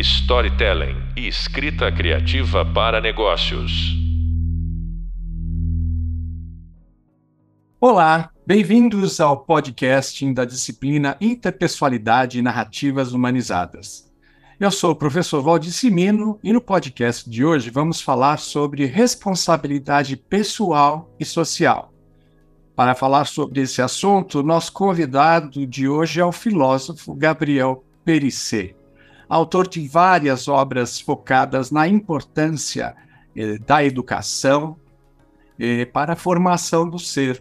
storytelling e escrita criativa para negócios. Olá, bem-vindos ao podcasting da disciplina Interpessoalidade e Narrativas Humanizadas. Eu sou o professor Valdir Simino e no podcast de hoje vamos falar sobre responsabilidade pessoal e social. Para falar sobre esse assunto, nosso convidado de hoje é o filósofo Gabriel Perissé autor de várias obras focadas na importância eh, da educação eh, para a formação do ser.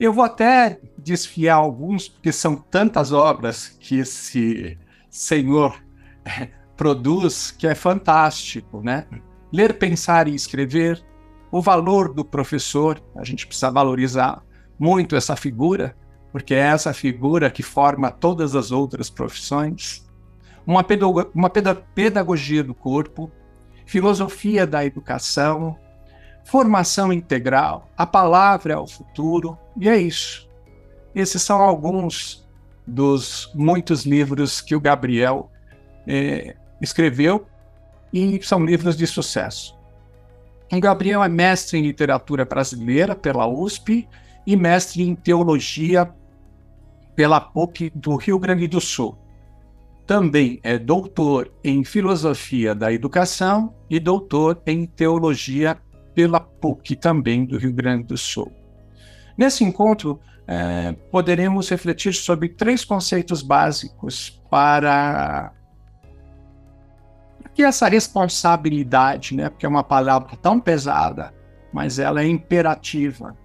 Eu vou até desfiar alguns, porque são tantas obras que esse senhor eh, produz que é fantástico, né? Ler, pensar e escrever, o valor do professor, a gente precisa valorizar muito essa figura, porque é essa figura que forma todas as outras profissões uma, pedagogia, uma pedagogia do corpo, filosofia da educação, formação integral, a palavra é o futuro, e é isso. Esses são alguns dos muitos livros que o Gabriel eh, escreveu e são livros de sucesso. O Gabriel é mestre em literatura brasileira pela USP e mestre em teologia pela PUC do Rio Grande do Sul. Também é doutor em Filosofia da Educação e doutor em Teologia pela PUC, também do Rio Grande do Sul. Nesse encontro, é, poderemos refletir sobre três conceitos básicos para que essa responsabilidade, né, porque é uma palavra tão pesada, mas ela é imperativa,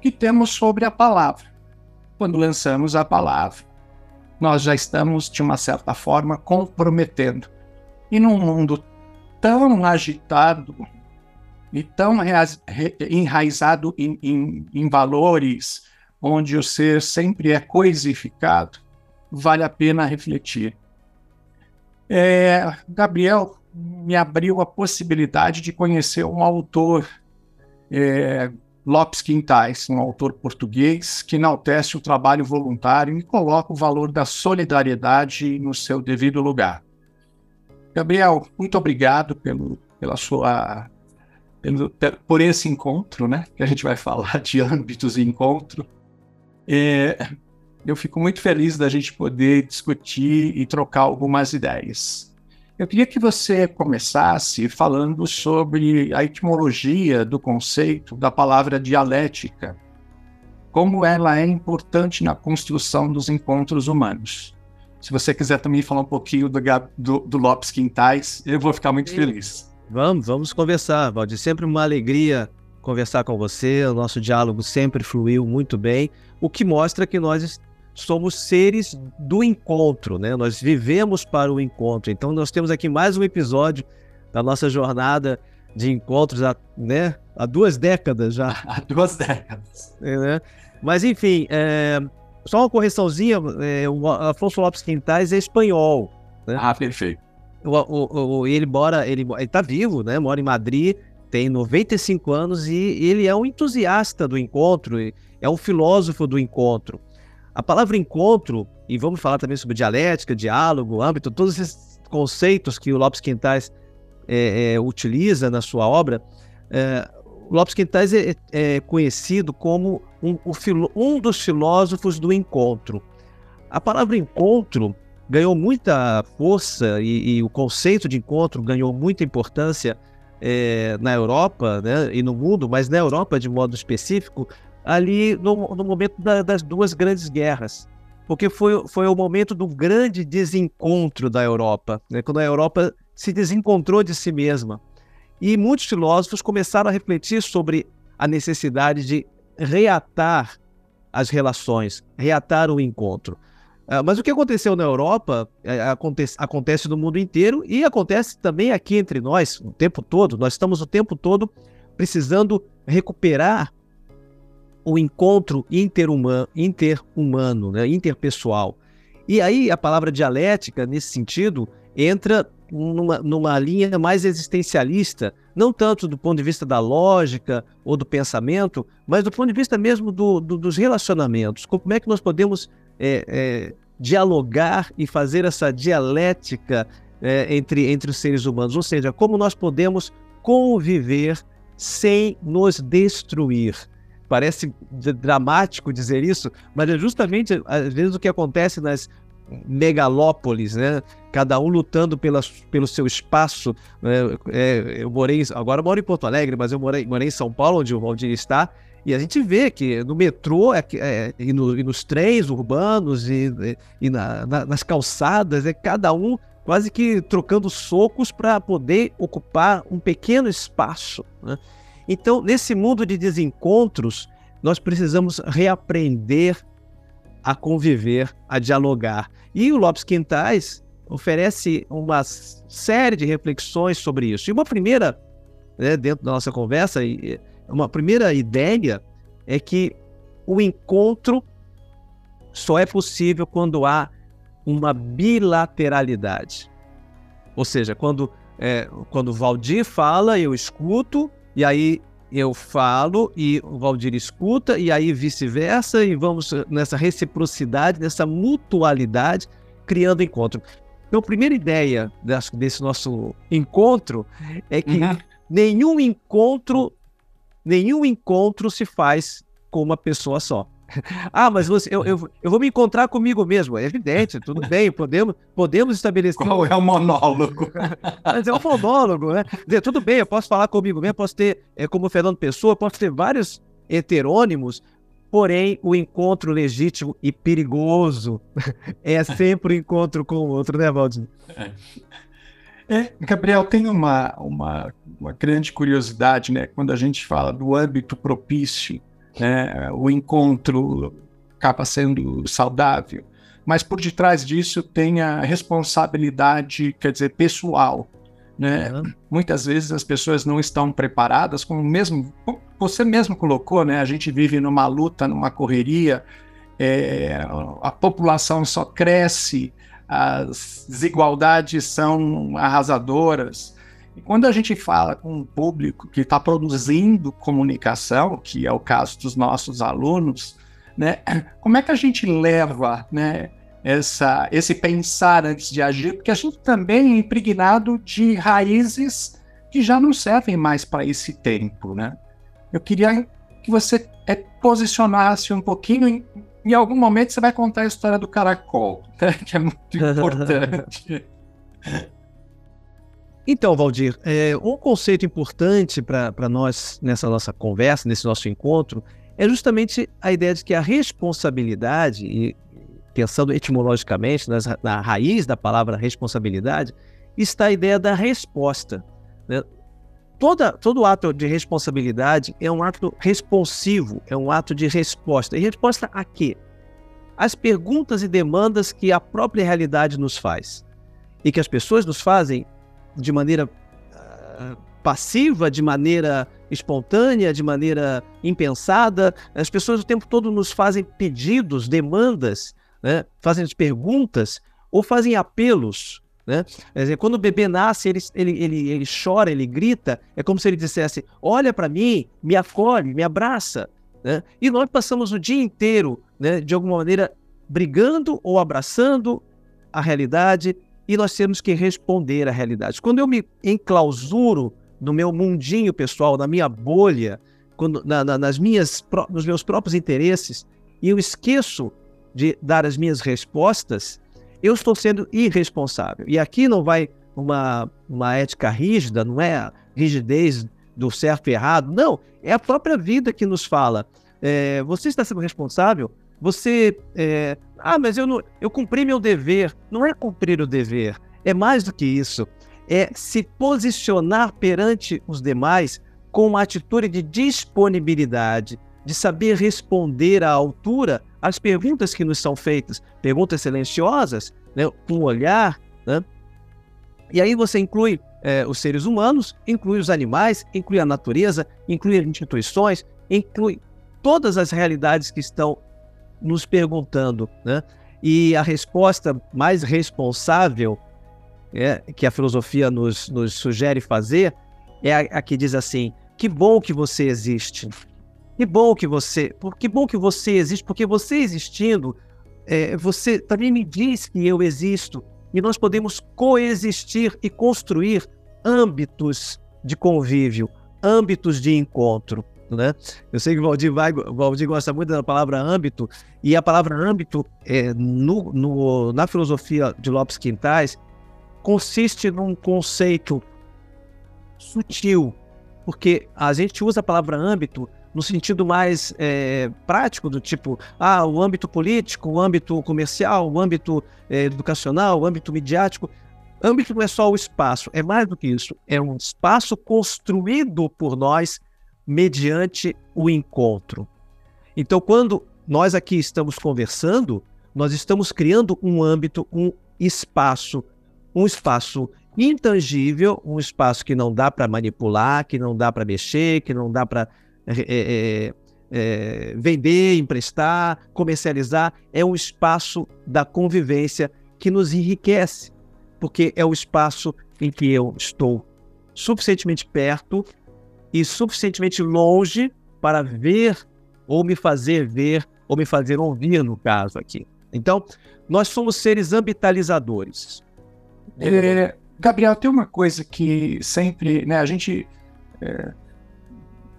que temos sobre a palavra, quando lançamos a palavra nós já estamos, de uma certa forma, comprometendo. E num mundo tão agitado e tão enraizado em, em, em valores, onde o ser sempre é coisificado, vale a pena refletir. É, Gabriel me abriu a possibilidade de conhecer um autor é, Lopes Quintais, um autor português que enaltece o trabalho voluntário e coloca o valor da solidariedade no seu devido lugar. Gabriel, muito obrigado pelo, pela sua, pelo, por esse encontro, né? Que a gente vai falar de âmbitos de encontro. É, eu fico muito feliz da gente poder discutir e trocar algumas ideias. Eu queria que você começasse falando sobre a etimologia do conceito da palavra dialética, como ela é importante na construção dos encontros humanos. Se você quiser também falar um pouquinho do, do, do Lopes Quintais, eu vou ficar muito feliz. Vamos, vamos conversar, Valdir. Sempre uma alegria conversar com você. O nosso diálogo sempre fluiu muito bem, o que mostra que nós somos seres do encontro, né? Nós vivemos para o encontro. Então nós temos aqui mais um episódio da nossa jornada de encontros há, né? há duas décadas já. Há duas décadas. É, né? Mas enfim, é... só uma correçãozinha, é... o Afonso Lopes Quintais é espanhol. Né? Ah, perfeito. O, o, o, ele mora, ele, está vivo, né? Mora em Madrid, tem 95 anos e ele é um entusiasta do encontro, é um filósofo do encontro. A palavra encontro, e vamos falar também sobre dialética, diálogo, âmbito, todos esses conceitos que o Lopes Quintais é, é, utiliza na sua obra, é, o Lopes Quintais é, é conhecido como um, um, dos filósofos do encontro. A palavra encontro ganhou muita força e, e o conceito de encontro ganhou muita importância é, na Europa né, e no mundo, mas na Europa de modo específico, ali no, no momento da, das duas grandes guerras. Porque foi, foi o momento do grande desencontro da Europa, né? quando a Europa se desencontrou de si mesma. E muitos filósofos começaram a refletir sobre a necessidade de reatar as relações, reatar o encontro. Uh, mas o que aconteceu na Europa é, acontece, acontece no mundo inteiro e acontece também aqui entre nós o tempo todo. Nós estamos o tempo todo precisando recuperar o encontro interhumano, interhumano né, interpessoal. E aí a palavra dialética, nesse sentido, entra numa, numa linha mais existencialista, não tanto do ponto de vista da lógica ou do pensamento, mas do ponto de vista mesmo do, do, dos relacionamentos. Como é que nós podemos é, é, dialogar e fazer essa dialética é, entre, entre os seres humanos, ou seja, como nós podemos conviver sem nos destruir. Parece dramático dizer isso, mas é justamente às vezes o que acontece nas megalópolis, né? Cada um lutando pela, pelo seu espaço. Né? É, eu morei, agora eu moro em Porto Alegre, mas eu morei, morei em São Paulo, onde o Valdir está, e a gente vê que no metrô é, é, e, no, e, nos trens urbanos e, e na, na, nas calçadas, é cada um quase que trocando socos para poder ocupar um pequeno espaço. Né? Então, nesse mundo de desencontros, nós precisamos reaprender a conviver, a dialogar. E o Lopes Quintais oferece uma série de reflexões sobre isso. E uma primeira, né, dentro da nossa conversa, uma primeira ideia é que o encontro só é possível quando há uma bilateralidade. Ou seja, quando, é, quando o Valdir fala, eu escuto, e aí eu falo e o Valdir escuta, e aí vice-versa, e vamos nessa reciprocidade, nessa mutualidade, criando encontro. Então, a primeira ideia desse nosso encontro é que uhum. nenhum encontro, nenhum encontro se faz com uma pessoa só. Ah, mas você, eu, eu, eu, vou me encontrar comigo mesmo. É evidente, tudo bem, podemos, podemos estabelecer. Qual é o monólogo? mas é um monólogo, né? Dizer, tudo bem, eu posso falar comigo mesmo, posso ter, é, como Fernando Pessoa, posso ter vários heterônimos, porém o encontro legítimo e perigoso é sempre o encontro com o outro, né, Valdir? É. É, Gabriel, tem uma, uma, uma grande curiosidade, né? Quando a gente fala do âmbito propício né, o encontro acaba sendo saudável, mas por detrás disso tem a responsabilidade, quer dizer, pessoal. Né? Uhum. Muitas vezes as pessoas não estão preparadas, como mesmo você mesmo colocou, né? A gente vive numa luta, numa correria, é, a população só cresce, as desigualdades são arrasadoras, e quando a gente fala com um público que está produzindo comunicação, que é o caso dos nossos alunos, né, como é que a gente leva né, essa, esse pensar antes de agir? Porque a gente também é impregnado de raízes que já não servem mais para esse tempo. Né? Eu queria que você é, posicionasse um pouquinho. Em, em algum momento você vai contar a história do caracol, né, que é muito importante. Então, Valdir, é, um conceito importante para nós nessa nossa conversa, nesse nosso encontro, é justamente a ideia de que a responsabilidade, e pensando etimologicamente nas, na raiz da palavra responsabilidade, está a ideia da resposta. Né? Toda, todo ato de responsabilidade é um ato responsivo, é um ato de resposta. E resposta a quê? As perguntas e demandas que a própria realidade nos faz e que as pessoas nos fazem de maneira uh, passiva, de maneira espontânea, de maneira impensada. As pessoas o tempo todo nos fazem pedidos, demandas, né? fazem perguntas ou fazem apelos. Né? Dizer, quando o bebê nasce, ele, ele, ele, ele chora, ele grita, é como se ele dissesse: Olha para mim, me acolhe, me abraça. Né? E nós passamos o dia inteiro, né, de alguma maneira, brigando ou abraçando a realidade, e nós temos que responder à realidade. Quando eu me enclausuro no meu mundinho pessoal, na minha bolha, quando, na, na, nas minhas, nos meus próprios interesses, e eu esqueço de dar as minhas respostas, eu estou sendo irresponsável. E aqui não vai uma, uma ética rígida, não é a rigidez do certo e errado, não, é a própria vida que nos fala. É, você está sendo responsável você. É, ah, mas eu, não, eu cumpri meu dever. Não é cumprir o dever. É mais do que isso. É se posicionar perante os demais com uma atitude de disponibilidade, de saber responder à altura às perguntas que nos são feitas, perguntas silenciosas, né, com olhar. Né? E aí você inclui é, os seres humanos, inclui os animais, inclui a natureza, inclui as instituições, inclui todas as realidades que estão nos perguntando, né? E a resposta mais responsável é, que a filosofia nos, nos sugere fazer é a, a, que diz assim: que bom que você existe, que bom que você, que bom que você existe, porque você existindo, é, você também me diz que eu existo e nós podemos coexistir e construir âmbitos de convívio, âmbitos de encontro. Né? Eu sei que o Valdir, vai, o Valdir gosta muito da palavra âmbito, e a palavra âmbito, é, no, no, na filosofia de Lopes Quintais, consiste num conceito sutil, porque a gente usa a palavra âmbito no sentido mais é, prático, do tipo, ah, o âmbito político, o âmbito comercial, o âmbito é, educacional, o âmbito midiático. Âmbito não é só o espaço, é mais do que isso. É um espaço construído por nós mediante o encontro. Então, quando nós aqui estamos conversando, nós estamos criando um âmbito, um espaço, um espaço intangível, um espaço que não dá para manipular, que não dá para mexer, que não dá para é, é, é, vender, emprestar, comercializar. É um espaço da convivência que nos enriquece, porque é o espaço em que eu estou suficientemente perto e suficientemente longe para ver ou me fazer ver ou me fazer ouvir, no caso aqui. Então, nós somos seres ambitalizadores. É, Gabriel, tem uma coisa que sempre, né, a gente, é,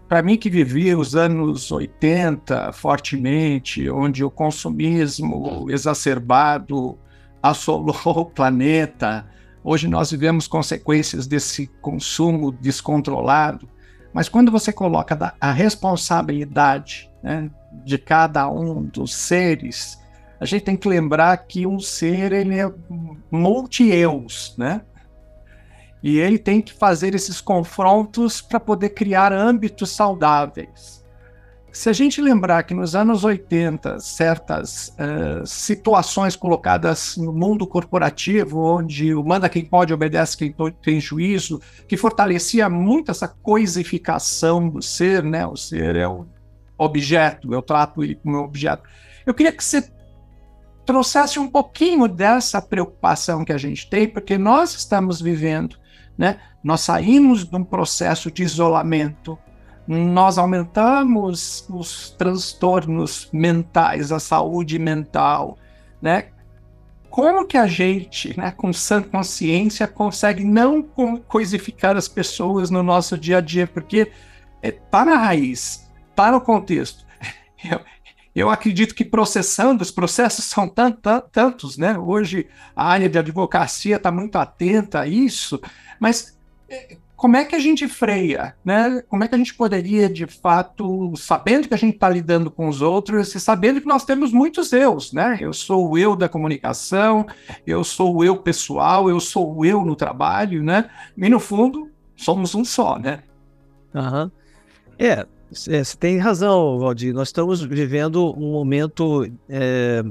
para mim que vivi os anos 80 fortemente, onde o consumismo exacerbado assolou o planeta, hoje nós vivemos consequências desse consumo descontrolado, mas quando você coloca a responsabilidade né, de cada um dos seres, a gente tem que lembrar que um ser ele é multi-eus, né? E ele tem que fazer esses confrontos para poder criar âmbitos saudáveis. Se a gente lembrar que nos anos 80, certas uh, situações colocadas no mundo corporativo, onde o manda quem pode, obedece quem tem juízo, que fortalecia muito essa coisificação do ser, né? O ser é o objeto, eu trato ele como objeto. Eu queria que você trouxesse um pouquinho dessa preocupação que a gente tem, porque nós estamos vivendo né? Nós saímos de um processo de isolamento, nós aumentamos os transtornos mentais, a saúde mental, né? Como que a gente, né, com sã consciência, consegue não coisificar as pessoas no nosso dia a dia? Porque é, tá na raiz, tá no contexto. Eu, eu acredito que processando, os processos são tantos, né? Hoje a área de advocacia está muito atenta a isso, mas é, como é que a gente freia, né? Como é que a gente poderia, de fato, sabendo que a gente está lidando com os outros e sabendo que nós temos muitos eus, né? Eu sou o eu da comunicação, eu sou o eu pessoal, eu sou o eu no trabalho, né? E no fundo, somos um só, né? Uhum. É, você tem razão, Valdir. Nós estamos vivendo um momento é,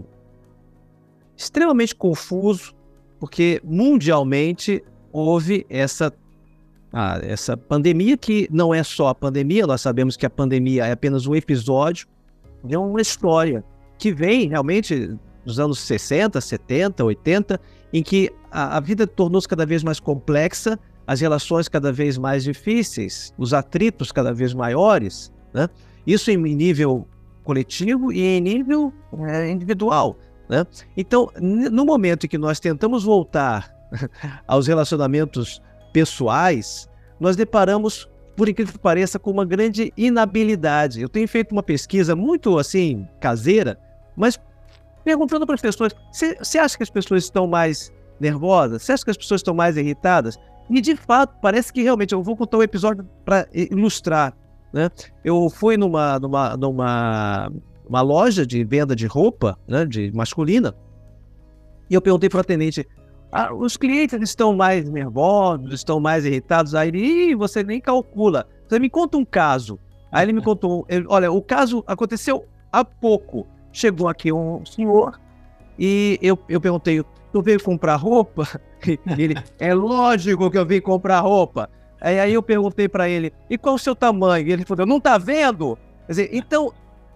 extremamente confuso, porque mundialmente houve essa, ah, essa pandemia, que não é só a pandemia, nós sabemos que a pandemia é apenas um episódio de uma história que vem realmente dos anos 60, 70, 80, em que a, a vida tornou-se cada vez mais complexa, as relações cada vez mais difíceis, os atritos cada vez maiores, né? Isso em nível coletivo e em nível é, individual. Né? Então, no momento em que nós tentamos voltar aos relacionamentos pessoais, nós deparamos, por incrível que pareça, com uma grande inabilidade. Eu tenho feito uma pesquisa muito assim caseira, mas perguntando para as pessoas: você acha que as pessoas estão mais nervosas? Você acha que as pessoas estão mais irritadas? E de fato, parece que realmente eu vou contar um episódio para ilustrar. Né? Eu fui numa, numa, numa uma loja de venda de roupa, né, de masculina, e eu perguntei para o atendente: ah, os clientes estão mais nervosos, estão mais irritados. Aí ele, você nem calcula. Você me conta um caso. Aí ele me contou, ele, olha, o caso aconteceu há pouco. Chegou aqui um senhor e eu, eu perguntei, tu veio comprar roupa? E ele, é lógico que eu vim comprar roupa. Aí, aí eu perguntei para ele, e qual o seu tamanho? E ele falou, não tá vendo? Quer dizer, então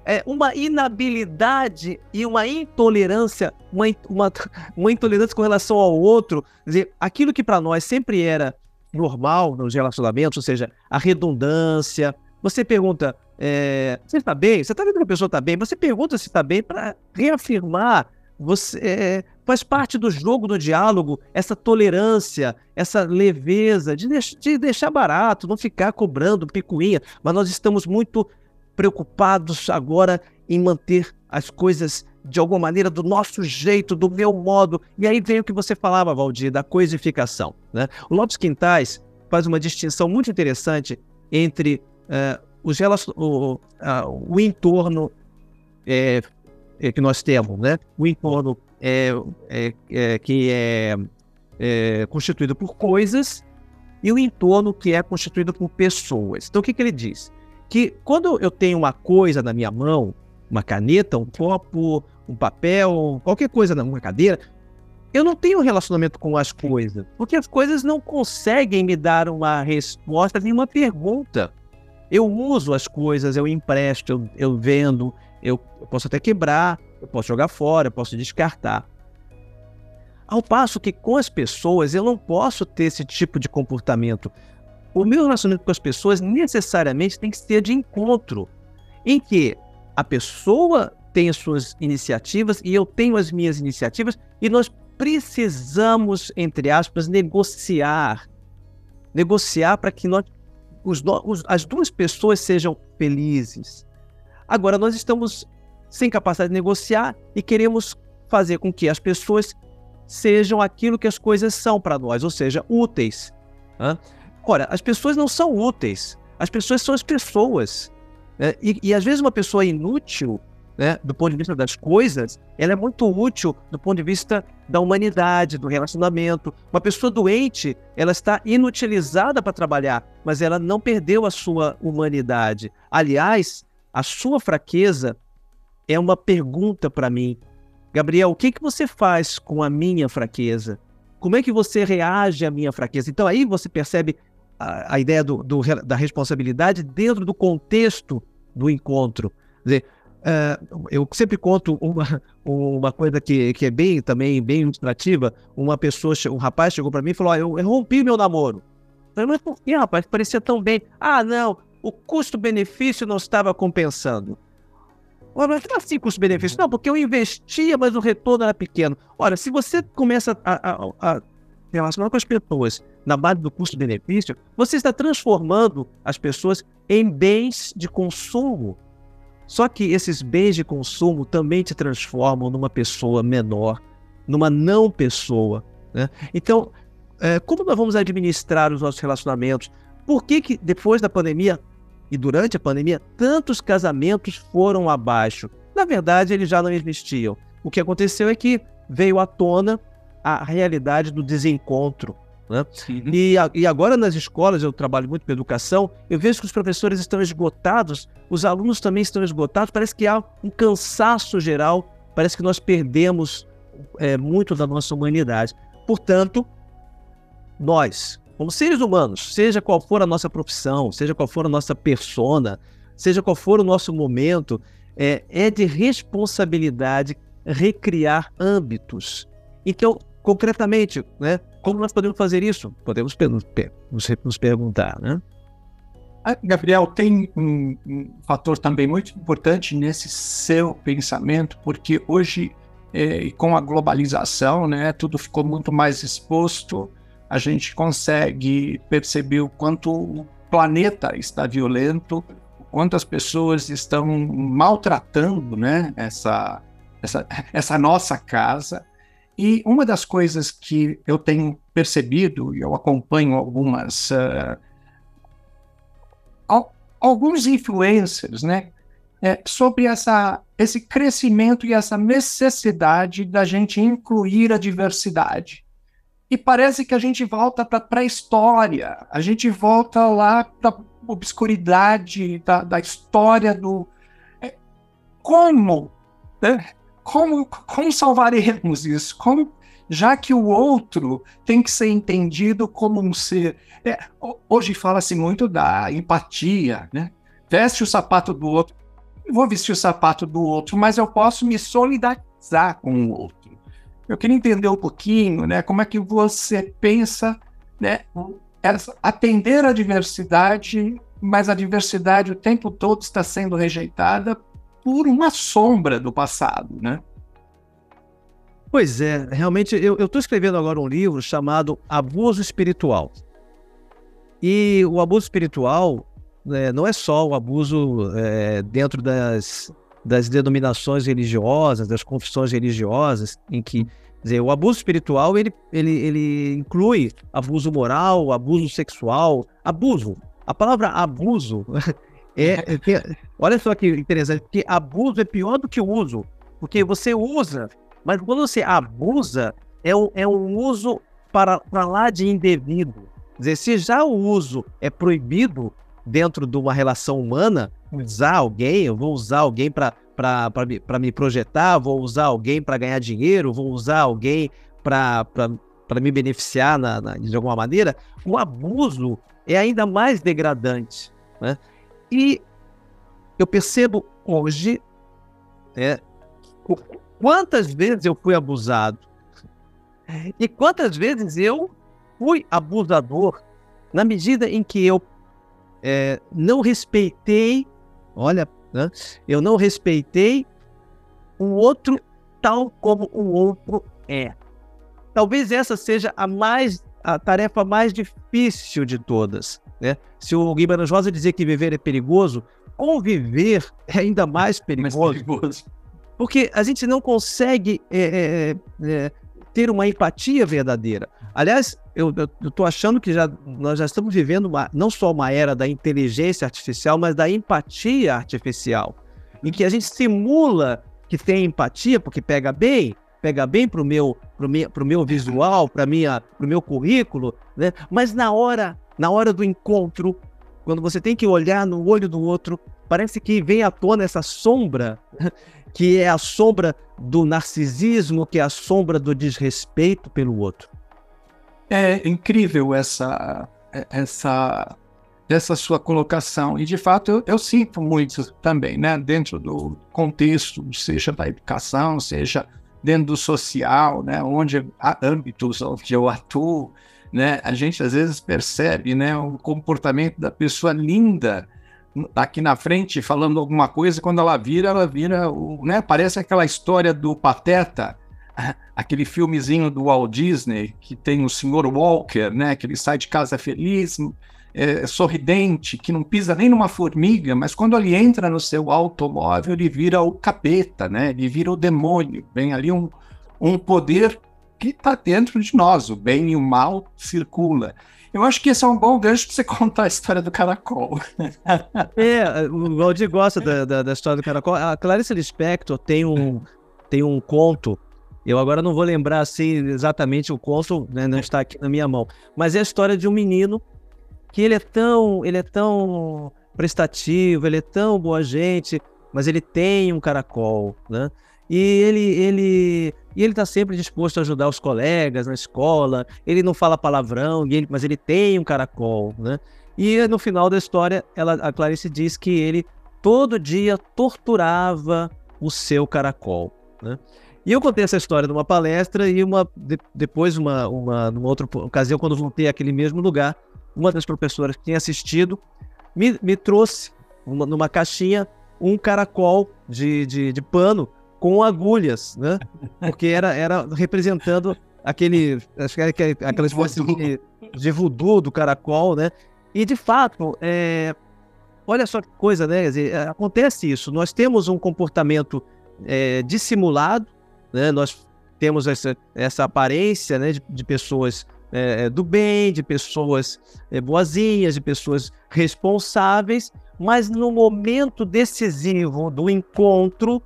é, uma inabilidade e uma intolerância, uma, uma, uma intolerância com relação ao outro. Quer dizer, aquilo que para nós sempre era normal nos relacionamentos, ou seja, a redundância. Você pergunta, é, você está bem? Você está vendo que a pessoa está bem? Você pergunta se está bem para reafirmar você é, faz parte do jogo do diálogo essa tolerância, essa leveza de, de deixar barato, não ficar cobrando picuinha, mas nós estamos muito preocupados agora em manter as coisas de alguma maneira do nosso jeito, do meu modo. E aí vem o que você falava, Valdir, da coisificação. Né? O Lopes Quintais faz uma distinção muito interessante entre uh, os o, uh, o entorno é, é, que nós temos, né? o entorno é, é, que é, é, constituído por coisas e o entorno que é constituído por pessoas. Então, o que, que ele diz? Que quando eu tenho uma coisa na minha mão, uma caneta, um copo, um papel, qualquer coisa numa cadeira, eu não tenho relacionamento com as coisas, porque as coisas não conseguem me dar uma resposta nem uma pergunta. Eu uso as coisas, eu empresto, eu, eu vendo, eu, eu posso até quebrar, eu posso jogar fora, eu posso descartar. Ao passo que com as pessoas eu não posso ter esse tipo de comportamento. O meu relacionamento com as pessoas necessariamente tem que ser de encontro, em que a pessoa tem as suas iniciativas e eu tenho as minhas iniciativas e nós precisamos, entre aspas, negociar. Negociar para que nós, os, os, as duas pessoas sejam felizes. Agora, nós estamos sem capacidade de negociar e queremos fazer com que as pessoas sejam aquilo que as coisas são para nós, ou seja, úteis. Né? Ora, as pessoas não são úteis, as pessoas são as pessoas. Né? E, e, às vezes uma pessoa inútil, né, do ponto de vista das coisas, ela é muito útil do ponto de vista da humanidade, do relacionamento. Uma pessoa doente, ela está inutilizada para trabalhar, mas ela não perdeu a sua humanidade. Aliás, a sua fraqueza é uma pergunta para mim. Gabriel, o que, que você faz com a minha fraqueza? Como é que você reage à minha fraqueza? Então aí você percebe a, a ideia do, do, da responsabilidade dentro do contexto do encontro. Quer dizer, uh, eu sempre conto uma, uma coisa que, que é bem também bem ilustrativa. Uma pessoa, um rapaz chegou para mim e falou: ah, eu, eu rompi meu namoro. Eu falei, mas por que, rapaz? Parecia tão bem. Ah, não, o custo-benefício não estava compensando. Mas como assim custo-benefício? Não, porque eu investia, mas o retorno era pequeno. Ora, se você começa a, a, a relacionar com as pessoas na base do custo-benefício, você está transformando as pessoas em bens de consumo. Só que esses bens de consumo também te transformam numa pessoa menor, numa não pessoa. Né? Então, é, como nós vamos administrar os nossos relacionamentos? Por que, que depois da pandemia e durante a pandemia tantos casamentos foram abaixo? Na verdade, eles já não existiam. O que aconteceu é que veio à tona a realidade do desencontro. Né? E, e, agora nas escolas, eu trabalho muito com educação, eu vejo que os professores estão esgotados, os alunos também estão esgotados, parece que há um cansaço geral, parece que nós perdemos é, muito da nossa humanidade. Portanto, nós, como seres humanos, seja qual for a nossa profissão, seja qual for a nossa persona, seja qual for o nosso momento, é, é de responsabilidade recriar âmbitos. Então, concretamente, né? Como nós podemos fazer isso? Podemos nos, perguntar, né? Ah, Gabriel, tem um, um, fator também muito importante nesse seu pensamento, porque hoje, é, com a globalização, né, tudo ficou muito mais exposto, a gente consegue perceber o quanto o planeta está violento, o quanto as pessoas estão maltratando né, essa, essa, essa nossa casa, e uma das coisas que eu tenho percebido, e eu acompanho algumas. Uh, alguns influencers, né? É, sobre essa, esse crescimento e essa necessidade da gente incluir a diversidade. E parece que a gente volta para a pré-história, a gente volta lá para a obscuridade da, da história do. É, como? Né? Como, como salvaremos isso? Como, já que o outro tem que ser entendido como um ser. É, hoje fala-se muito da empatia, né? Veste o sapato do outro. Vou vestir o sapato do outro, mas eu posso me solidarizar com o outro. Eu queria entender um pouquinho, né? Como é que você pensa, né? Atender a diversidade, mas a diversidade o tempo todo está sendo rejeitada por uma sombra do passado, né? Pois é, realmente eu estou escrevendo agora um livro chamado Abuso Espiritual. E o abuso espiritual é, não é só o abuso é, dentro das, das denominações religiosas, das confissões religiosas, em que dizer, o abuso espiritual ele, ele, ele inclui abuso moral, abuso sexual, abuso. A palavra abuso é, é, olha só que interessante, porque abuso é pior do que uso, porque você usa, mas quando você abusa é um, é um uso para, para lá de indevido. Quer dizer, se já o uso é proibido dentro de uma relação humana, usar alguém, eu vou usar alguém para me projetar, vou usar alguém para ganhar dinheiro, vou usar alguém para me beneficiar na, na, de alguma maneira, o abuso é ainda mais degradante. Né? E eu percebo hoje é, quantas vezes eu fui abusado e quantas vezes eu fui abusador na medida em que eu é, não respeitei, olha, né, eu não respeitei o outro tal como o outro é. Talvez essa seja a mais a tarefa mais difícil de todas. Né? Se o Guimarães Rosa dizia que viver é perigoso, conviver é ainda mais perigoso. Mais perigoso. Porque a gente não consegue é, é, é, ter uma empatia verdadeira. Aliás, eu estou achando que já, nós já estamos vivendo uma, não só uma era da inteligência artificial, mas da empatia artificial, em que a gente simula que tem empatia porque pega bem, pega bem para o meu, pro meu, pro meu visual, para o meu currículo, né? mas na hora, na hora do encontro, quando você tem que olhar no olho do outro, parece que vem à tona essa sombra que é a sombra do narcisismo, que é a sombra do desrespeito pelo outro. É incrível essa, essa, essa sua colocação. E, de fato, eu, eu sinto muito também, né? Dentro do contexto, seja da educação, seja dentro do social, né? Onde há âmbitos onde eu atuo, né? A gente, às vezes, percebe, né? O comportamento da pessoa linda, aqui na frente falando alguma coisa, quando ela vira, ela vira, o, né? Parece aquela história do Pateta, aquele filmezinho do Walt Disney que tem o Sr. Walker, né? Que ele sai de casa feliz, é, sorridente, que não pisa nem numa formiga, mas quando ele entra no seu automóvel, ele vira o capeta, né? Ele vira o demônio. Vem ali um, um poder que está dentro de nós, o bem e o mal circula. Eu acho que esse é um bom gancho para você contar a história do caracol. é, o Valdir gosta da, da, da, história do caracol. A Clarice Lispector tem um, tem um conto, eu agora não vou lembrar assim exatamente o conto, né, não está aqui na minha mão, mas é a história de um menino que ele é tão, ele é tão prestativo, ele é tão boa gente, mas ele tem um caracol, né? E ele, ele, e ele está sempre disposto a ajudar os colegas na escola. Ele não fala palavrão, mas ele tem um caracol, né? E no final da história, ela, a Clarice diz que ele todo dia torturava o seu caracol, né? E eu contei essa história numa palestra e uma de, depois, uma, uma, numa outra ocasião, quando voltei àquele mesmo lugar, uma das professoras que tinha assistido me, me trouxe uma, numa caixinha um caracol de, de, de pano com agulhas, né? Porque era, era representando aquele, acho que era aquela espécie de, de voodoo do caracol, né? E de fato, é, olha só que coisa, né? Dizer, é, acontece isso. Nós temos um comportamento é, dissimulado, né? Nós temos essa, essa aparência né, de, de pessoas é, do bem, de pessoas é, boazinhas, de pessoas responsáveis, mas no momento decisivo do encontro,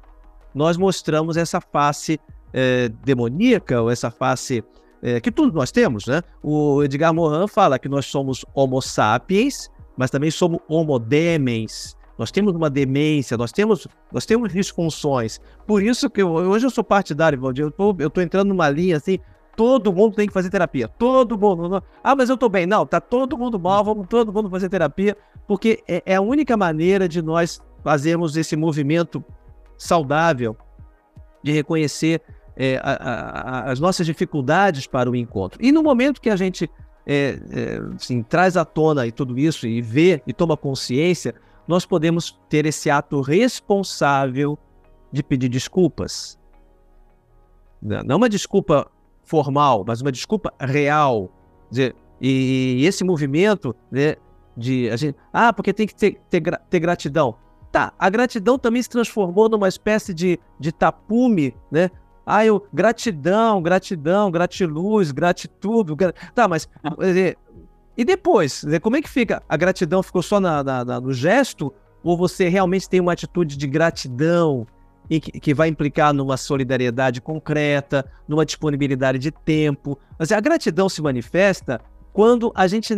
nós mostramos essa face é, demoníaca, ou essa face é, que todos nós temos, né? O Edgar Morin fala que nós somos homo sapiens, mas também somos homo demens. Nós temos uma demência, nós temos, nós temos disfunções. Por isso que eu, hoje eu sou partidário, eu tô, eu tô entrando numa linha assim, todo mundo tem que fazer terapia. Todo mundo. Ah, mas eu tô bem. Não, tá todo mundo mal, vamos todo mundo fazer terapia, porque é, é a única maneira de nós fazermos esse movimento saudável de reconhecer é, a, a, as nossas dificuldades para o encontro. E no momento que a gente é, é, assim, traz à tona e tudo isso e vê e toma consciência, nós podemos ter esse ato responsável de pedir desculpas. não uma desculpa formal, mas uma desculpa real. Dizer, e, esse movimento né, de a gente, ah, porque tem que ter, ter, ter, gratidão. Tá, a gratidão também se transformou numa espécie de, de tapume, né? Ah, eu, gratidão, gratidão, gratiluz, gratitude. Gra... Tá, mas. E depois? Como é que fica? A gratidão ficou só na, na, na no gesto? Ou você realmente tem uma atitude de gratidão e que, que vai implicar numa solidariedade concreta, numa disponibilidade de tempo? Mas a gratidão se manifesta quando a gente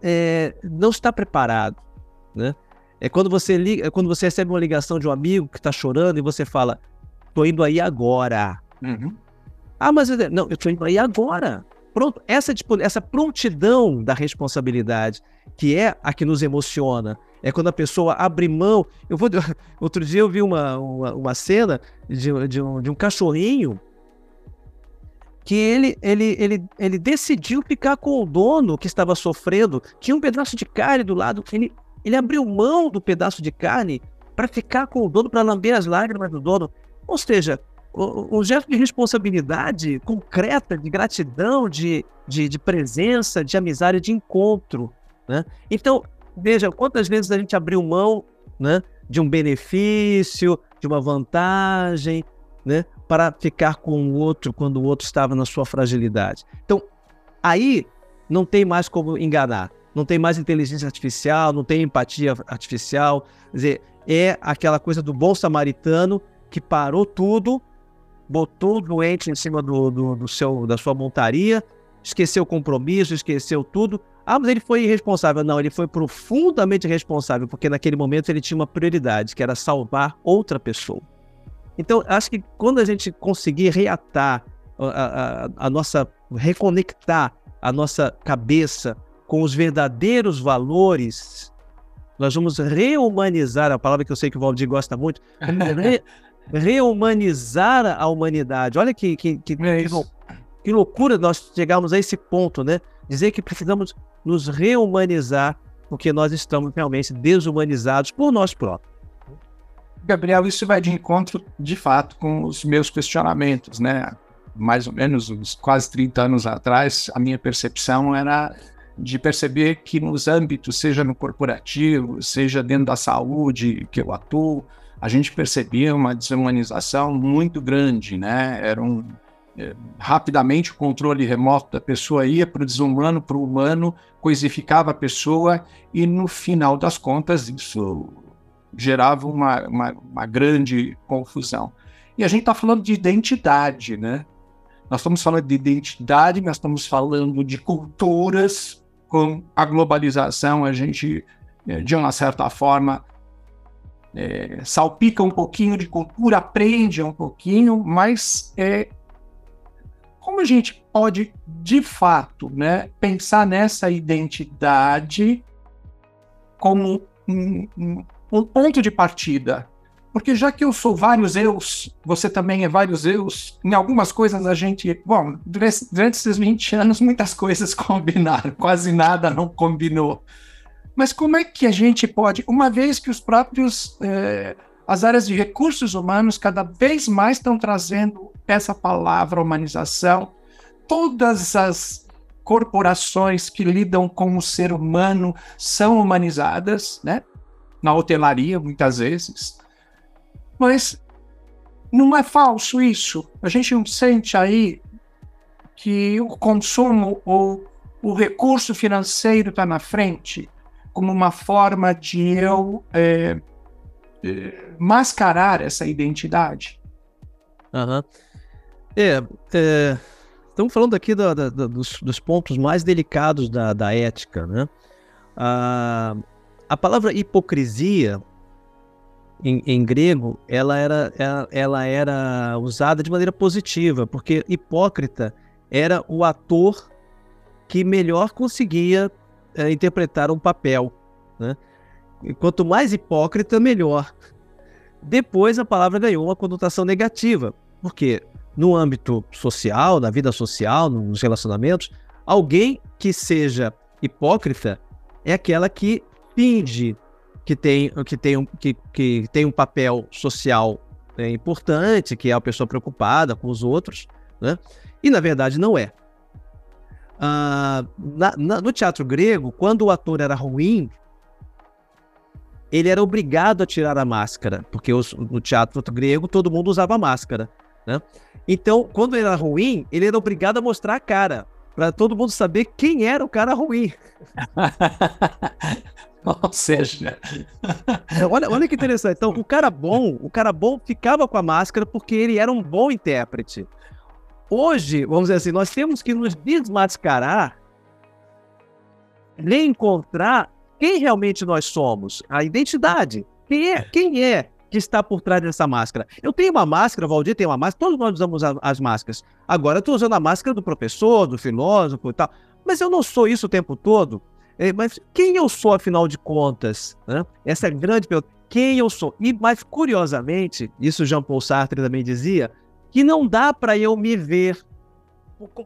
é, não está preparado, né? É quando você liga, é quando você recebe uma ligação de um amigo que está chorando e você fala, tô indo aí agora. Uhum. Ah, mas não, eu tô indo aí agora. Pronto, essa, essa prontidão da responsabilidade, que é a que nos emociona, é quando a pessoa abre mão. Eu vou. Outro dia eu vi uma, uma, uma cena de, de, um, de um cachorrinho que ele, ele, ele, ele decidiu ficar com o dono que estava sofrendo. Tinha um pedaço de carne do lado. Ele, ele abriu mão do pedaço de carne para ficar com o dono, para lamber as lágrimas do dono. Ou seja, um gesto de responsabilidade concreta, de gratidão, de, de, de, presença, de amizade, de encontro. Né? Então, veja, quantas vezes a gente abriu mão né, de um benefício, de uma vantagem, né, para ficar com o outro quando o outro estava na sua fragilidade. Então, aí não tem mais como enganar. Não tem mais inteligência artificial, não tem empatia artificial. Quer dizer, é aquela coisa do bom samaritano que parou tudo botou o doente em cima do, do, do, seu, da sua montaria, esqueceu o compromisso, esqueceu tudo. Ah, mas ele foi irresponsável. Não, ele foi profundamente responsável, porque naquele momento ele tinha uma prioridade, que era salvar outra pessoa. Então, acho que quando a gente conseguir reatar a, a, a nossa, reconectar a nossa cabeça com os verdadeiros valores, nós vamos rehumanizar a palavra que eu sei que o Valdir gosta muito, re, rehumanizar a humanidade. Olha que, que, que, é que, que loucura nós chegarmos a esse ponto, né? Dizer que precisamos nos rehumanizar porque nós estamos realmente desumanizados por nós próprios. Gabriel, isso vai de encontro, de fato, com os meus questionamentos, né? Mais ou menos uns quase 30 anos atrás, a minha percepção era de perceber que nos âmbitos, seja no corporativo, seja dentro da saúde que eu atuo, a gente percebia uma desumanização muito grande, né? Era um é, rapidamente o controle remoto da pessoa ia para o desumano, para o humano, coisificava a pessoa e no final das contas isso gerava uma, uma, uma grande confusão. E a gente está falando de identidade, né? Nós estamos falando de identidade, nós estamos falando de culturas. Com a globalização, a gente, é, de uma certa forma, é, salpica um pouquinho de cultura, aprende um pouquinho, mas é, como a gente pode, de fato, né, pensar nessa identidade como um, um, um ponto de partida? Porque já que eu sou vários eus, você também é vários eus, em algumas coisas a gente. Bom, durante, esses 20 anos muitas coisas combinaram, quase nada não combinou. Mas como é que a gente pode, uma vez que os próprios é, as áreas de recursos humanos cada vez mais estão trazendo essa palavra humanização, todas as corporações que lidam com o ser humano são humanizadas, né? Na hotelaria, muitas vezes. Mas não é falso isso. A gente não sente aí que o consumo ou o recurso financeiro está na frente como uma forma de eu é, é, mascarar essa identidade. Uhum. É, é, estamos falando aqui dos, dos, pontos mais delicados da, ética, né? A palavra hipocrisia em, em, grego, ela era, ela, ela era usada de maneira positiva, porque hipócrita era o ator que melhor conseguia é, interpretar um papel. Né? Quanto mais hipócrita, melhor. Depois a palavra ganhou uma conotação negativa, porque no âmbito social, na vida social, nos relacionamentos, alguém que seja hipócrita é aquela que finge que tem, que tem, um, que, que tem um papel social é, importante, que é a pessoa preocupada com os outros, né? E na verdade não é. Ah, na, na, no teatro grego, quando o ator era ruim, ele era obrigado a tirar a máscara, porque os, no teatro grego todo mundo usava máscara, né? Então, quando ele era ruim, ele era obrigado a mostrar a cara, para todo mundo saber quem era o cara ruim. Ou seja, é, olha, olha que interessante. Então, o cara bom, o cara bom ficava com a máscara porque ele era um bom intérprete. Hoje, vamos dizer assim, nós temos que nos desmascarar, reencontrar quem realmente nós somos, a identidade. Quem é, quem é que está por trás dessa máscara? Eu tenho uma máscara, Valdir tem uma máscara, todos nós usamos as máscaras. Agora eu estou usando a máscara do professor, do filósofo e tal. Mas eu não sou isso o tempo todo. É, mas quem eu sou, afinal de contas? Né? Essa é a grande pergunta. Quem eu sou? E, mais curiosamente, isso Jean Paul Sartre também dizia, que não dá para eu me ver,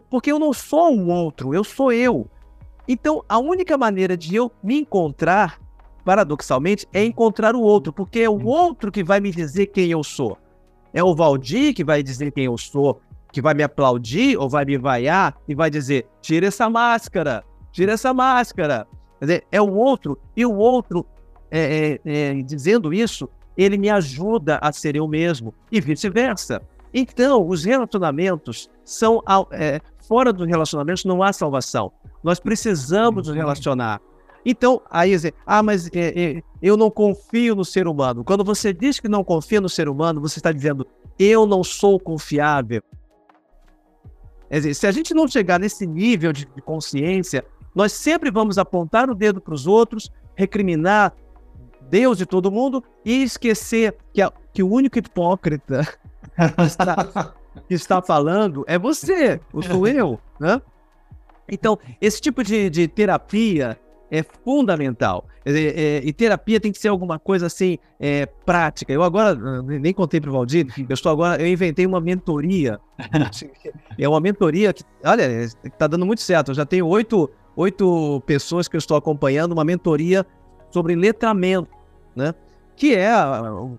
porque eu não sou um outro, eu sou eu. Então, a única maneira de eu me encontrar, paradoxalmente, é encontrar o outro, porque é o outro que vai me dizer quem eu sou. É o Valdir que vai dizer quem eu sou, que vai me aplaudir ou vai me vaiar e vai dizer: tira essa máscara, tira essa máscara. Quer dizer, é o outro, e o outro, é, é, é, dizendo isso, ele me ajuda a ser eu mesmo, e vice-versa. Então, os relacionamentos são. É, fora dos relacionamentos não há salvação. Nós precisamos nos relacionar. Então, aí dizer, ah, mas é, é, eu não confio no ser humano. Quando você diz que não confia no ser humano, você está dizendo, eu não sou confiável. Quer dizer, se a gente não chegar nesse nível de consciência, nós sempre vamos apontar o dedo para os outros, recriminar Deus e todo mundo e esquecer que, a, que o único hipócrita que está, que está falando é você, ou sou eu, né? Então, esse tipo de, de terapia é fundamental. É, é, e terapia tem que ser alguma coisa assim, é, prática. Eu agora, nem contei para o Valdir, eu estou agora, eu inventei uma mentoria. é uma mentoria que, olha, está dando muito certo. Eu já tenho oito, oito pessoas que eu estou acompanhando, uma mentoria sobre letramento, né? Que é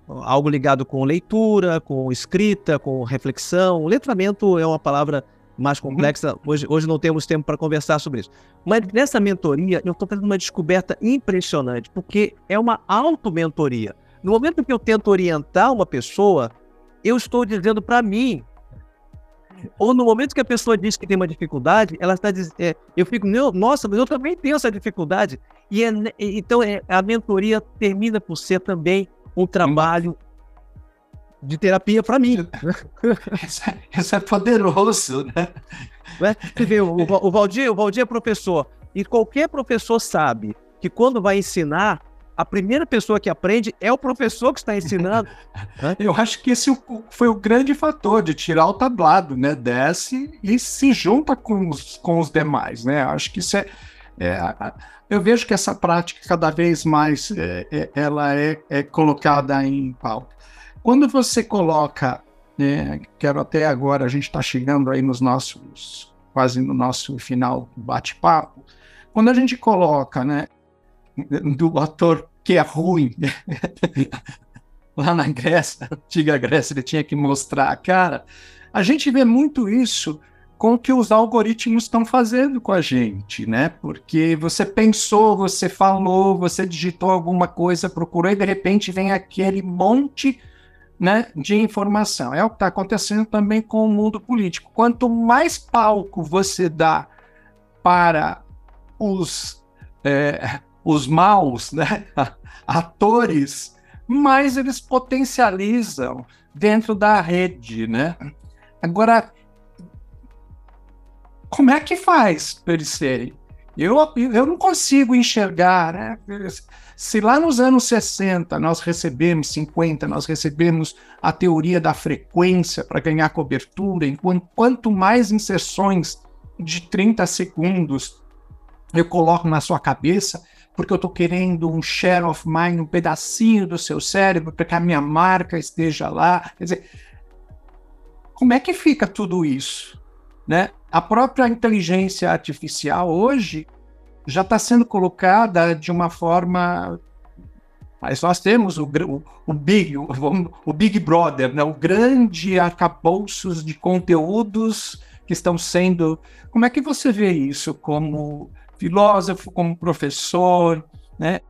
algo ligado com leitura, com escrita, com reflexão. Letramento é uma palavra mais uhum. complexa. Hoje, hoje não temos tempo para conversar sobre isso. Mas nessa mentoria, eu estou fazendo uma descoberta impressionante, porque é uma auto-mentoria. No momento que eu tento orientar uma pessoa, eu estou dizendo para mim. Ou no momento que a pessoa diz que tem uma dificuldade, ela está dizendo, é, eu fico, nossa, mas eu também tenho essa dificuldade. E é, então é, a mentoria termina por ser também um trabalho de terapia para mim. Isso é, isso é, poderoso, né? É, você vê, o, o, Valdir, o Valdir é professor, e qualquer professor sabe que quando vai ensinar, a primeira pessoa que aprende é o professor que está ensinando. Eu acho que esse foi o grande fator de tirar o tablado, né? Desce e se junta com os, com os demais, né? Acho que isso é, é eu vejo que essa prática cada vez mais é, é, ela é, é colocada em pauta. Quando você coloca, né, quero até agora, a gente está chegando aí nos nossos, quase no nosso final bate-papo, quando a gente coloca, né, do ator que é ruim, lá na Grécia, na antiga Grécia, ele tinha que mostrar a cara, a gente vê muito isso com o que os algoritmos estão fazendo com a gente, né? Porque você pensou, você falou, você digitou alguma coisa, procurou e de repente vem aquele monte né, de informação. É o que está acontecendo também com o mundo político. Quanto mais palco você dá para os, é, os maus né, atores, mais eles potencializam dentro da rede. Né? Agora, como é que faz para eles serem? Eu, eu não consigo enxergar, né? Se lá nos anos 60 nós recebemos, 50, nós recebemos a teoria da frequência para ganhar cobertura, enquanto quanto mais inserções de 30 segundos eu coloco na sua cabeça, porque eu estou querendo um share of mine, um pedacinho do seu cérebro, para que a minha marca esteja lá. Quer dizer, como é que fica tudo isso? Né? A própria inteligência artificial hoje já está sendo colocada de uma forma Mas nós temos o, o, o Big, o, o, Big Brother, né? o grande arcabouços de conteúdos que estão sendo. Como é que você vê isso como filósofo, como professor? Né?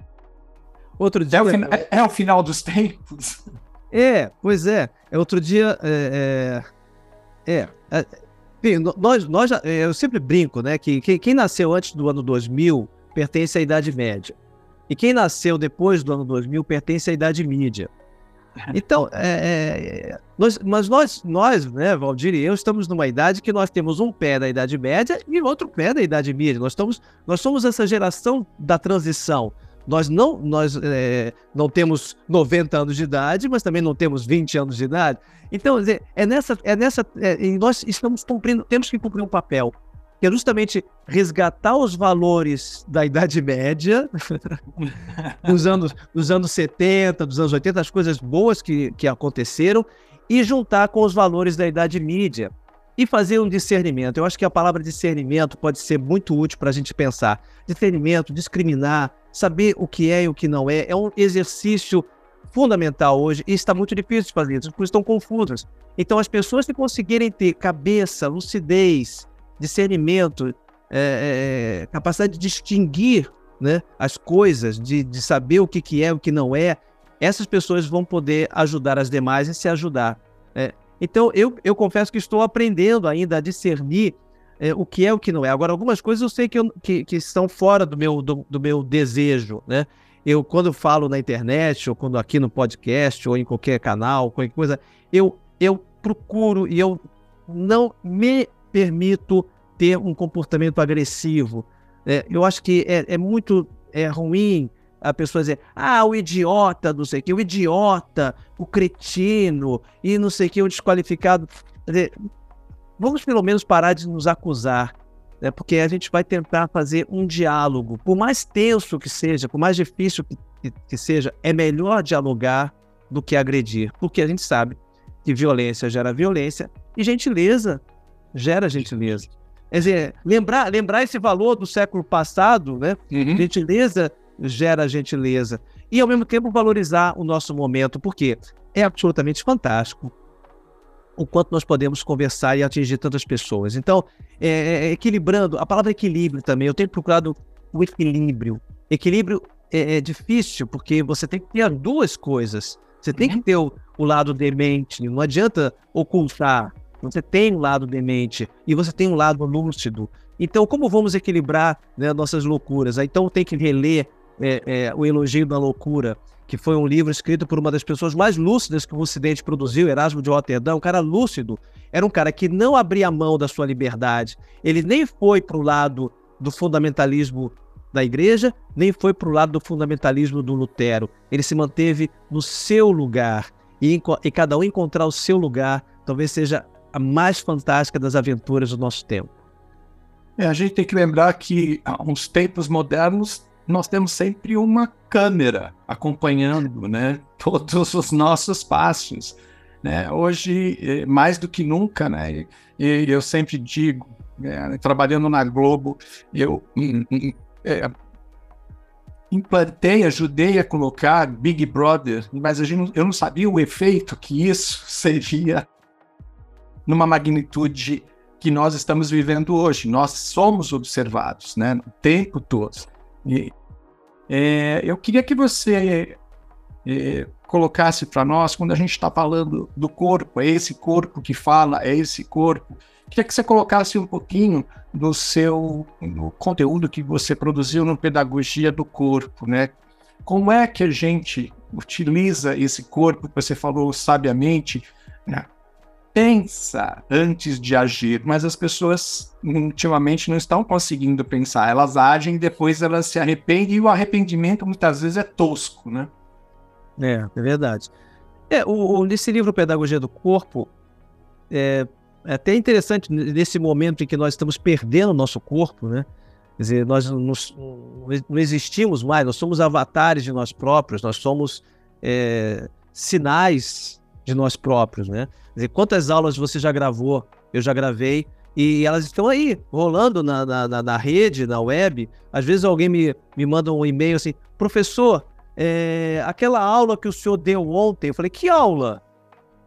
Outro dia. É o, é, é o final dos tempos. É, pois é. é outro dia. É, é, é, é nós, nós, é, eu sempre brinco, né, que, que quem nasceu antes do ano 2000 pertence à Idade Média. E quem nasceu depois do ano 2000 pertence à Idade Mídia. Então, é, é, nós, mas nós, nós, né, Valdir e eu, estamos numa idade que nós temos um pé da Idade Média e outro pé da Idade Mídia. Nós, estamos, nós somos essa geração da transição. Nós não, nós, é, não temos 90 anos de idade, mas também não temos 20 anos de idade. Então, é nessa, é nessa, é, nós estamos cumprindo, temos que cumprir um papel que é justamente resgatar os valores da Idade Média, dos, anos, dos anos 70, dos anos 80, as coisas boas que, que aconteceram, e juntar com os valores da Idade Mídia e fazer um discernimento. Eu acho que a palavra discernimento pode ser muito útil para a gente pensar. Discernimento, discriminar, saber o que é e o que não é, é um exercício fundamental hoje e está muito difícil de fazer, as pessoas estão confusas. Então, as pessoas que conseguirem ter cabeça, lucidez, discernimento, é, é, capacidade de distinguir né, as coisas, de, de saber o que, que é o que não é, essas pessoas vão poder ajudar as demais e se ajudar. É. Então, eu, eu confesso que estou aprendendo ainda a discernir é, o que é o que não é. Agora, algumas coisas eu sei que, eu, que, que estão fora do meu, do, do, meu desejo, né? Eu, quando falo na internet, ou quando aqui no podcast, ou em qualquer canal, qualquer coisa, eu, eu procuro e eu não me permito ter um comportamento agressivo. É, eu acho que é, é, muito é ruim a pessoa dizer, ah, o idiota, não sei o que, o idiota, o cretino, e não sei o que, o desqualificado. Vamos pelo menos parar de nos acusar, né, porque a gente vai tentar fazer um diálogo. Por mais tenso que seja, por mais difícil que, que, que seja, é melhor dialogar do que agredir, porque a gente sabe que violência gera violência e gentileza gera gentileza. Quer dizer, lembrar, lembrar esse valor do século passado, né? Uhum. Gentileza gera gentileza. E ao mesmo tempo valorizar o nosso momento, porque é absolutamente fantástico o quanto nós podemos conversar e atingir tantas pessoas. Então, é, é, é equilibrando, a palavra equilíbrio também, eu tenho procurado o equilíbrio. Equilíbrio é, é difícil, porque você tem que ter as duas coisas. Você tem que uhum. ter o, o lado demente, não adianta ocultar você tem um lado demente e você tem um lado lúcido. Então, como vamos equilibrar né, nossas loucuras? Então, tem que reler é, é, O Elogio da Loucura, que foi um livro escrito por uma das pessoas mais lúcidas que o Ocidente produziu, Erasmo de Roterdã, um cara lúcido. Era um cara que não abria mão da sua liberdade. Ele nem foi para o lado do fundamentalismo da igreja, nem foi para o lado do fundamentalismo do Lutero. Ele se manteve no seu lugar. E, e cada um encontrar o seu lugar talvez seja a mais fantástica das aventuras do nosso tempo. É, a gente tem que lembrar que nos tempos modernos nós temos sempre uma câmera acompanhando né, todos os nossos passos. Né? Hoje, é, mais do que nunca, né, e eu sempre digo, é, trabalhando na Globo, eu é, implantei, ajudei a colocar Big Brother, mas gente, eu não sabia o efeito que isso seria numa magnitude que nós estamos vivendo hoje. Nós somos observados, né, o tempo todo. E, é, eu queria que você é, colocasse para nós, quando a gente está falando do corpo, é esse corpo que fala, é esse corpo. Queria que você colocasse um pouquinho do seu no conteúdo que você produziu no Pedagogia do Corpo, né? Como é que a gente utiliza esse corpo que você falou sabiamente né? Pensa antes de agir, mas as pessoas ultimamente não estão conseguindo pensar. Elas agem e depois elas se arrependem, e o arrependimento muitas vezes é tosco, né? É, é verdade. É, o, nesse livro Pedagogia do Corpo, é, é até interessante nesse momento em que nós estamos perdendo o nosso corpo, né? Quer dizer, nós nos, não existimos mais, nós somos avatares de nós próprios, nós somos é, sinais de nós próprios, né? Dizer, quantas aulas você já gravou? Eu já gravei e elas estão aí, rolando na, na, na rede, na web. Às vezes alguém me, me manda um e-mail assim, professor, é, aquela aula que o senhor deu ontem, eu falei, que aula?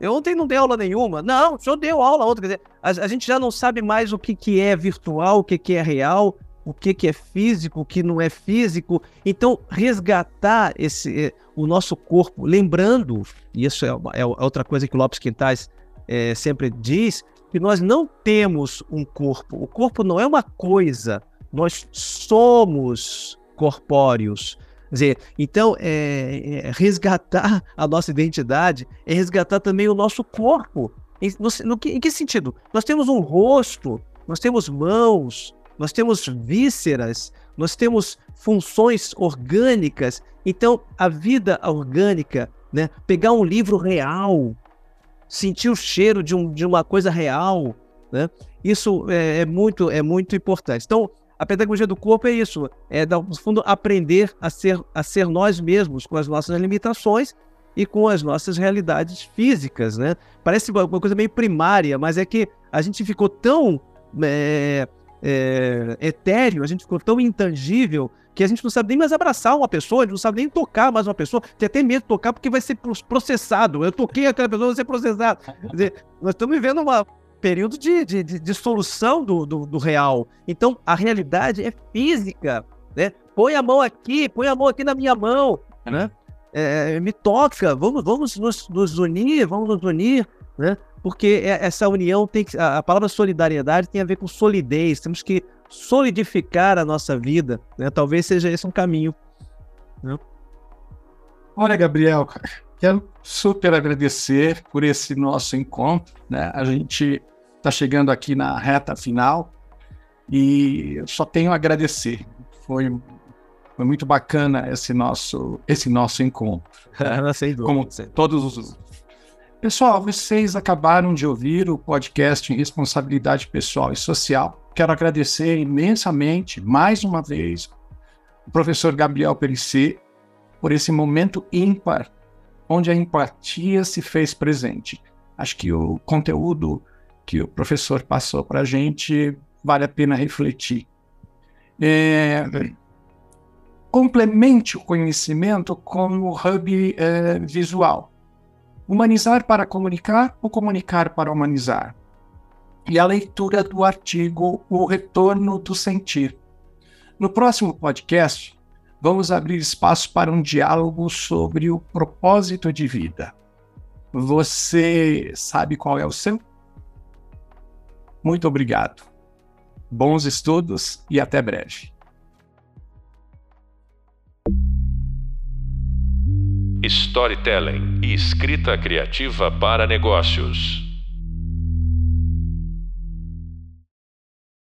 Eu ontem não dei aula nenhuma. Não, o senhor deu aula ontem. Quer dizer, a, a gente já não sabe mais o que, que é virtual, o que, que é real, o que, que é físico, o que não é físico. Então, resgatar esse, eh, o nosso corpo, lembrando, e isso é, é outra coisa que o Lopes Quintais é, sempre diz, que nós não temos um corpo. O corpo não é uma coisa, nós somos corpóreos. Quer dizer, então, é, é, resgatar a nossa identidade é resgatar também o nosso corpo. Em, no, no, em que sentido? Nós temos um rosto, nós temos mãos, nós temos vísceras, nós temos funções orgânicas. Então, a vida orgânica, né? pegar um livro real, sentir o cheiro de, um, de uma coisa real, né? isso é, é muito, é muito importante. Então, a pedagogia do corpo é isso, é, no fundo, aprender a ser, a ser nós mesmos com as nossas limitações e com as nossas realidades físicas, né? Parece uma coisa meio primária, mas é que a gente ficou tão é, é, etéreo, a gente ficou tão intangível que a gente não sabe nem mais abraçar uma pessoa, a gente não sabe nem tocar mais uma pessoa, tem até medo de tocar porque vai ser processado. Eu toquei aquela pessoa, vai ser processado. Quer dizer, nós estamos vivendo uma, período de, de, de, de solução do, do, do, real. Então, a realidade é física, né? Põe a mão aqui, põe a mão aqui na minha mão, né? É, me toca, vamos, vamos nos, nos, unir, vamos nos unir, né? Porque é, essa união tem que. A palavra solidariedade tem a ver com solidez, temos que solidificar a nossa vida, né? Talvez seja esse um caminho. Né? Olha, Gabriel, quero super agradecer por esse nosso encontro. Né? A gente está chegando aqui na reta final e só tenho a agradecer. Foi, foi muito bacana esse nosso, esse nosso encontro. Sem dúvida. Como todos os Pessoal, vocês acabaram de ouvir o podcast em Responsabilidade Pessoal e Social. Quero agradecer imensamente, mais uma vez, o professor Gabriel Perissé por esse momento ímpar, onde a empatia se fez presente. Acho que o conteúdo que o professor passou para a gente vale a pena refletir. É, complemente o conhecimento com o hub é, visual. Humanizar para comunicar ou comunicar para humanizar. E a leitura do artigo O Retorno do Sentir. No próximo podcast, vamos abrir espaço para um diálogo sobre o propósito de vida. Você sabe qual é o seu? Muito obrigado. Bons estudos e até breve. Storytelling e escrita criativa para negócios.